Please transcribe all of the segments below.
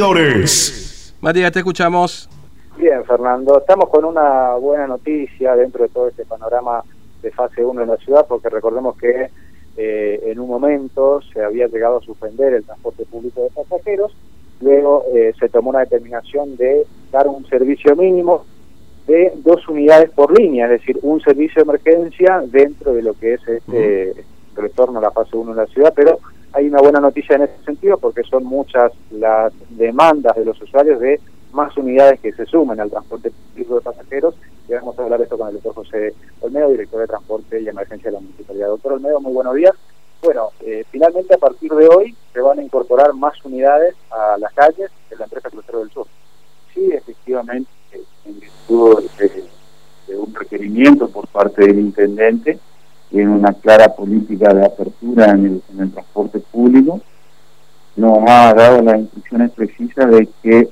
exteriores. Matías, te escuchamos. Bien, Fernando. Estamos con una buena noticia dentro de todo este panorama de fase 1 en la ciudad, porque recordemos que eh, en un momento se había llegado a suspender el transporte público de pasajeros, luego eh, se tomó una determinación de dar un servicio mínimo de dos unidades por línea, es decir, un servicio de emergencia dentro de lo que es este retorno a la fase 1 en la ciudad, pero hay una buena noticia en ese sentido porque son muchas las demandas de los usuarios de más unidades que se sumen al transporte público de pasajeros. Y vamos a hablar esto con el doctor José Olmedo, director de Transporte y Emergencia de la Municipalidad. Doctor Olmedo, muy buenos días. Bueno, eh, finalmente a partir de hoy se van a incorporar más unidades a las calles de la empresa Crucero del Sur. Sí, efectivamente, en virtud de, un requerimiento por parte del intendente, tiene una clara política de apertura en el, en transporte público, nos ha dado las instrucciones precisas de que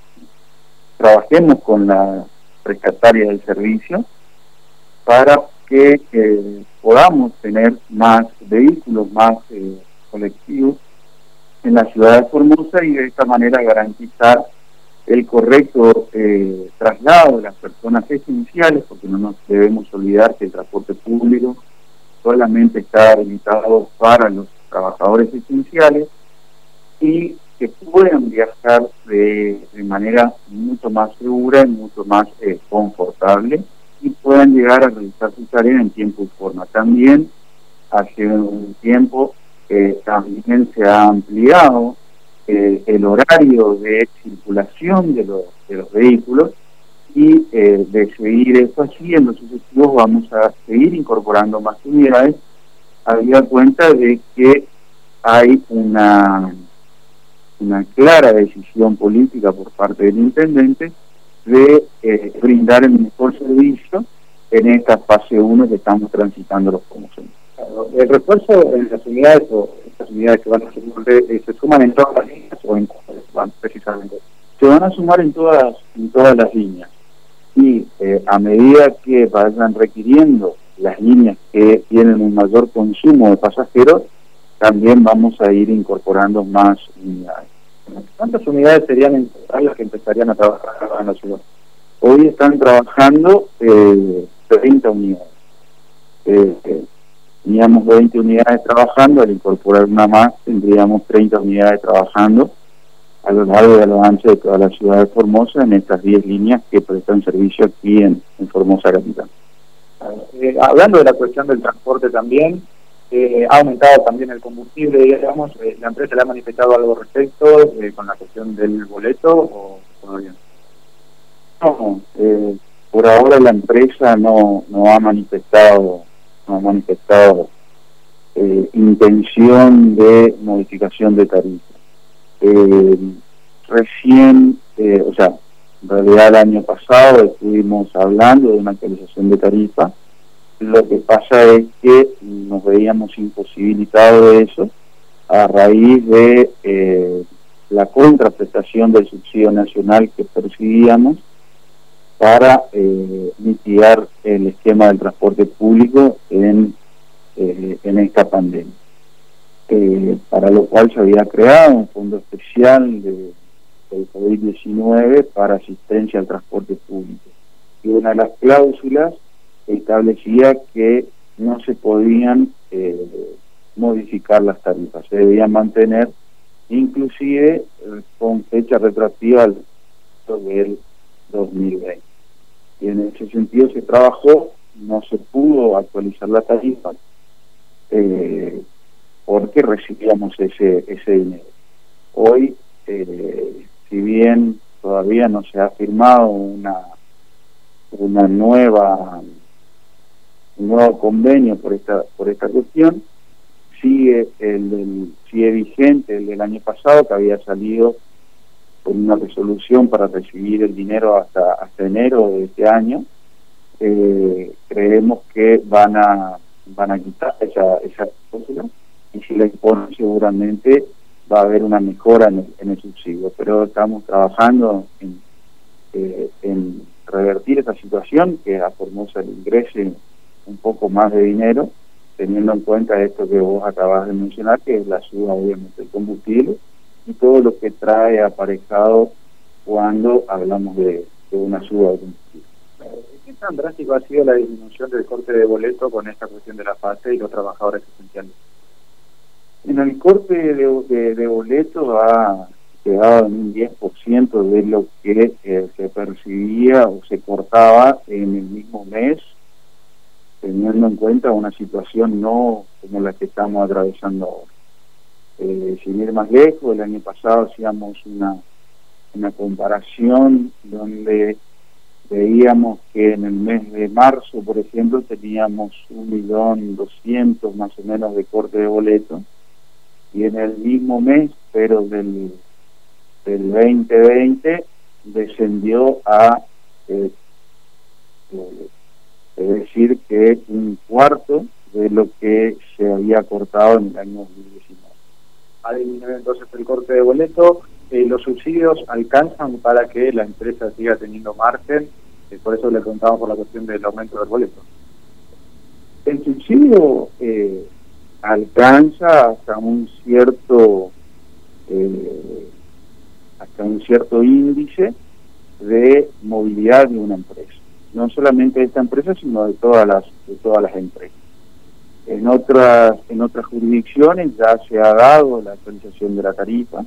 trabajemos con la rescataria del servicio para que podamos tener más vehículos, más eh, colectivos en la ciudad de Formosa y de esta manera garantizar el correcto eh, traslado de las personas esenciales, porque no nos debemos olvidar que el transporte público solamente está habilitado para los trabajadores esenciales y que puedan viajar de, manera mucho más segura y mucho más eh, confortable y puedan llegar a realizar su tarea en tiempo y forma. También hace un tiempo eh, también se ha ampliado eh, el horario de circulación de los, de los vehículos y de seguir eso así, en los sucesivos vamos a seguir incorporando más unidades, había cuenta de que hay una una clara decisión política por parte del intendente de eh, brindar el mejor servicio en esta fase 1 que estamos transitando los promociones. El refuerzo en las unidades o estas unidades que van a sumar, eh, se suman en todas las líneas o en van precisamente. Se van a sumar en todas en todas las líneas y eh, a medida que vayan requiriendo las líneas que tienen un mayor consumo de pasajeros, también vamos a ir incorporando más unidades. ¿Cuántas unidades serían las que empezarían a trabajar en la ciudad? Hoy están trabajando eh, 30 unidades. Eh, eh, teníamos 20 unidades trabajando, al incorporar una más tendríamos 30 unidades trabajando a lo largo y a lo ancho de toda la ciudad de Formosa en estas 10 líneas que prestan servicio aquí en, Formosa Capital. Eh, hablando de la cuestión del transporte también, eh, ha aumentado también el combustible, digamos, eh, ¿la empresa le ha manifestado algo respecto eh, con la cuestión del boleto o todavía? No, por ahora la empresa no, no ha manifestado, no ha manifestado intención de modificación de tarifa. recién, o sea, en realidad el año pasado estuvimos hablando de una actualización de tarifa, lo que pasa es que nos veíamos imposibilitados de eso a raíz de eh, la contraprestación del subsidio nacional que percibíamos para eh, mitigar el esquema del transporte público en, eh, en esta pandemia. Para lo cual se había creado un fondo especial de, del COVID-19 para asistencia al transporte público. Y una de las cláusulas establecía que no se podían eh, modificar las tarifas, se debían mantener inclusive eh, con fecha retroactiva del 2020. Y en ese sentido se trabajó, no se pudo actualizar la tarifa eh, porque recibíamos ese, ese dinero. Hoy, si bien todavía no se ha firmado una, una nueva un nuevo convenio por esta por esta cuestión sigue el, sigue vigente el del año pasado que había salido con una resolución para recibir el dinero hasta hasta enero de este año eh, creemos que van a van a quitar esa esa cláusula y si la imponen seguramente va a haber una mejora en el, subsidio pero estamos trabajando en, eh, en revertir esa situación que a Formosa le ingrese un poco más de dinero, teniendo en cuenta esto que vos acabas de mencionar, que es la suba obviamente del combustible y todo lo que trae aparejado cuando hablamos de, una suba de combustible. ¿Qué tan drástico ha sido la disminución del corte de boleto con esta cuestión de la fase y los trabajadores esenciales? En el corte de, de, boleto ha quedado en un 10% de lo que eh, se percibía o se cortaba en el mismo mes, teniendo en cuenta una situación no como la que estamos atravesando ahora. Eh, sin ir más lejos, el año pasado hacíamos una, una comparación donde veíamos que en el mes de marzo, por ejemplo, teníamos un millón doscientos más o menos de corte de boleto y en el mismo mes, pero del, del 2020, descendió a, eh, eh, es decir, que un cuarto de lo que se había cortado en el año 2019. Ha disminuido entonces el corte de boleto. Eh, ¿Los subsidios alcanzan para que la empresa siga teniendo margen? por eso le preguntamos por la cuestión del aumento del boleto. El subsidio eh, alcanza hasta un cierto eh, hasta un cierto índice de movilidad de una empresa. No solamente de esta empresa sino de todas las de todas las empresas. En otras en otras jurisdicciones ya se ha dado la actualización de la tarifa.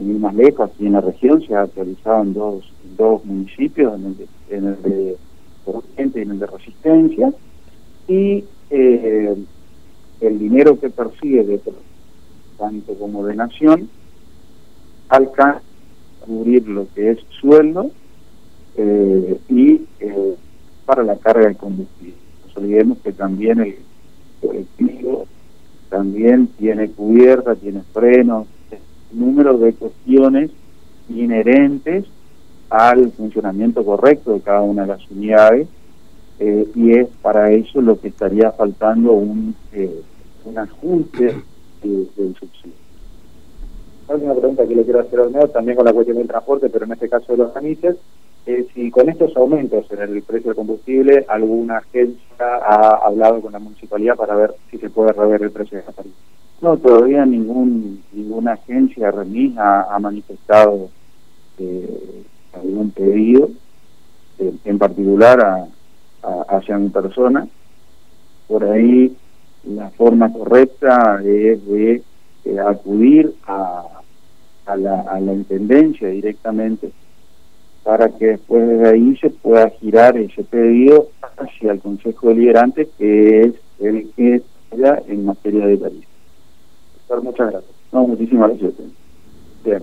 En más lejos aquí en la región se ha actualizado en dos dos municipios en el de, en de y en el de Resistencia. Y eh, el dinero que persigue de tanto como de nación alcanza a cubrir lo que es sueldo eh, y eh, para la carga de combustible. No olvidemos que también el colectivo también tiene cubierta, tiene frenos, número de cuestiones inherentes al funcionamiento correcto de cada una de las unidades eh, y es para eso lo que estaría faltando un, eh, un ajuste del subsidio. Una pregunta que le quiero hacer al también con la cuestión del transporte, pero en este caso de los camises, eh, si con estos aumentos en el precio del combustible, alguna agencia ha hablado con la municipalidad para ver si se puede rever el precio de la tarifa. No, todavía ningún ninguna agencia remis ha, manifestado eh, algún pedido, en particular a, hacia mi persona. Por ahí la forma correcta es de eh, acudir a, a, la, a la Intendencia directamente para que después de ahí se pueda girar ese pedido hacia el Consejo Deliberante, que es el que está en materia de tarifa. Muchas gracias. No, muchísimas gracias.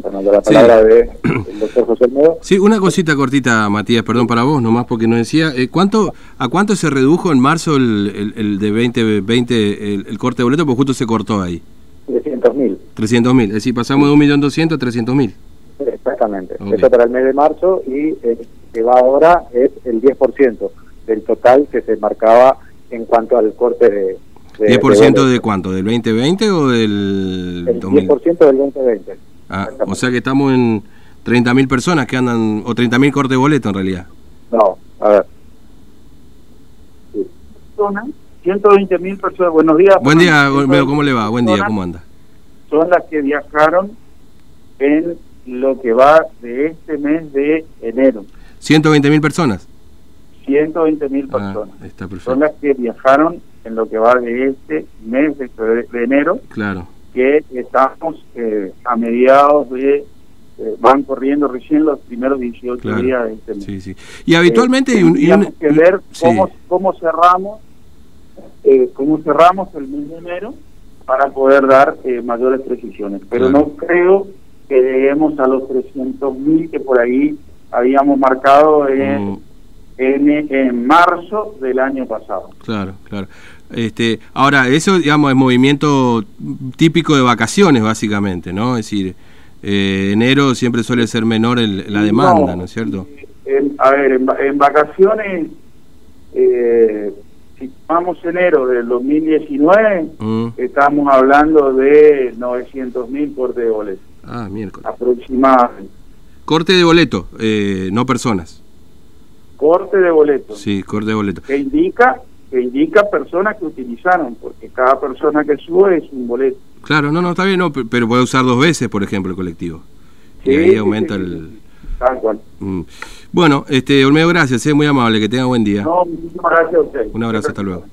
Bien, la palabra sí. de el doctor José Almedo. Sí, una cosita cortita, Matías, perdón para vos, nomás porque no decía. Eh, ¿cuánto, ¿A cuánto se redujo en marzo el, el, de 2020 el, el, corte de boleto? Porque justo se cortó ahí. 300.000. 300.000, es decir, pasamos de 1.200.000 a 300.000. Exactamente. Eso para el mes de marzo y eh, que va ahora es el 10% del total que se marcaba en cuanto al corte de... de ¿10% de, cuánto? ¿Del 2020 o del...? El 10% del 2020. Ah, o sea que estamos en 30.000 personas que andan, o 30.000 cortes de boleto en realidad. No, a ver. Sí. 120.000 personas, buenos días. Buen día, ¿cómo le va? Buen día, ¿cómo anda? Son las que viajaron en lo que va de este mes de enero. ¿120.000 personas? 120.000 ah, personas. está perfecto. Son las que viajaron en lo que va de este mes de, de enero. Claro que estamos eh, a mediados de eh, van corriendo recién los primeros 18 días de este mes. Sí, sí. Y habitualmente eh, que ver cómo, cómo cerramos cómo cerramos el mes de enero para poder dar mayores precisiones. Pero no creo que lleguemos a los 300.000 que por ahí habíamos marcado en, mm. en, en marzo del año pasado. Claro, claro. Este, ahora, eso, digamos, es movimiento típico de vacaciones, básicamente, ¿no? Es decir, eh, enero siempre suele ser menor la demanda, ¿no, es cierto? a ver, en, vacaciones, eh, si tomamos enero del 2019, mm. estamos hablando de 900 mil cortes de boleto. Ah, miércoles. Aproximadamente. Corte de boleto, eh, no personas. Corte de boleto. Sí, corte de boleto. Que indica que indica personas que utilizaron, porque cada persona que sube es un boleto. Claro, no, no, está bien, no, pero puede usar dos veces, por ejemplo, el colectivo. y ahí aumenta el... Tal cual. Mm. Bueno, este, Olmedo, gracias, es muy amable, que tenga buen día. No, muchísimas gracias a usted. Un abrazo, hasta luego.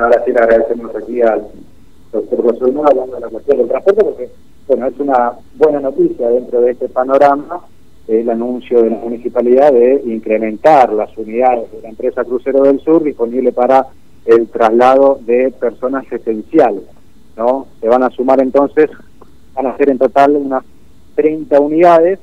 Ahora sí le agradecemos aquí al doctor José Olmedo hablando de la cuestión del transporte, porque, bueno, es una buena noticia dentro de este panorama el anuncio de la municipalidad de incrementar las unidades de la empresa Crucero del Sur disponible para el traslado de personas esenciales. ¿no? Se van a sumar entonces, van a ser en total unas 30 unidades,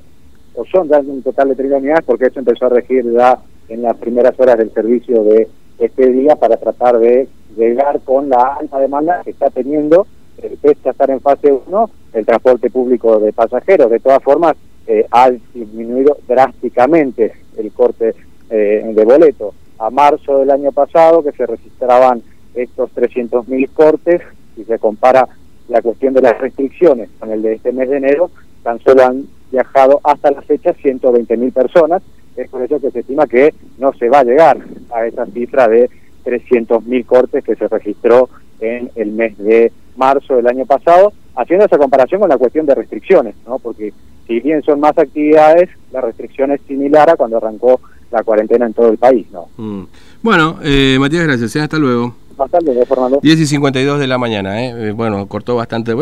o son ya un total de 30 unidades, porque eso empezó a regir ya en las primeras horas del servicio de este día para tratar de llegar con la alta demanda que está teniendo, eh, pese a estar en fase 1, el transporte público de pasajeros. De todas formas, eh, ha disminuido drásticamente el corte eh, de boleto. A marzo del año pasado, que se registraban estos 300.000 cortes, si se compara la cuestión de las restricciones con el de este mes de enero, tan solo han viajado hasta la fecha 120.000 personas. Es por eso que se estima que no se va a llegar a esa cifra de 300.000 cortes que se registró en el mes de marzo del año pasado, haciendo esa comparación con la cuestión de restricciones, ¿no? porque si bien son más actividades, la restricción es similar a cuando arrancó la cuarentena en todo el país. ¿no? Mm. Bueno, eh, Matías, gracias. ¿eh? Hasta luego. Bastante, Fernando. 10 y 52 de la mañana, ¿eh? bueno, cortó bastante,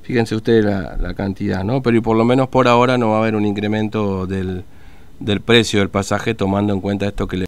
fíjense ustedes la, la, cantidad, ¿no? Pero y por lo menos por ahora no va a haber un incremento del, del precio del pasaje tomando en cuenta esto que le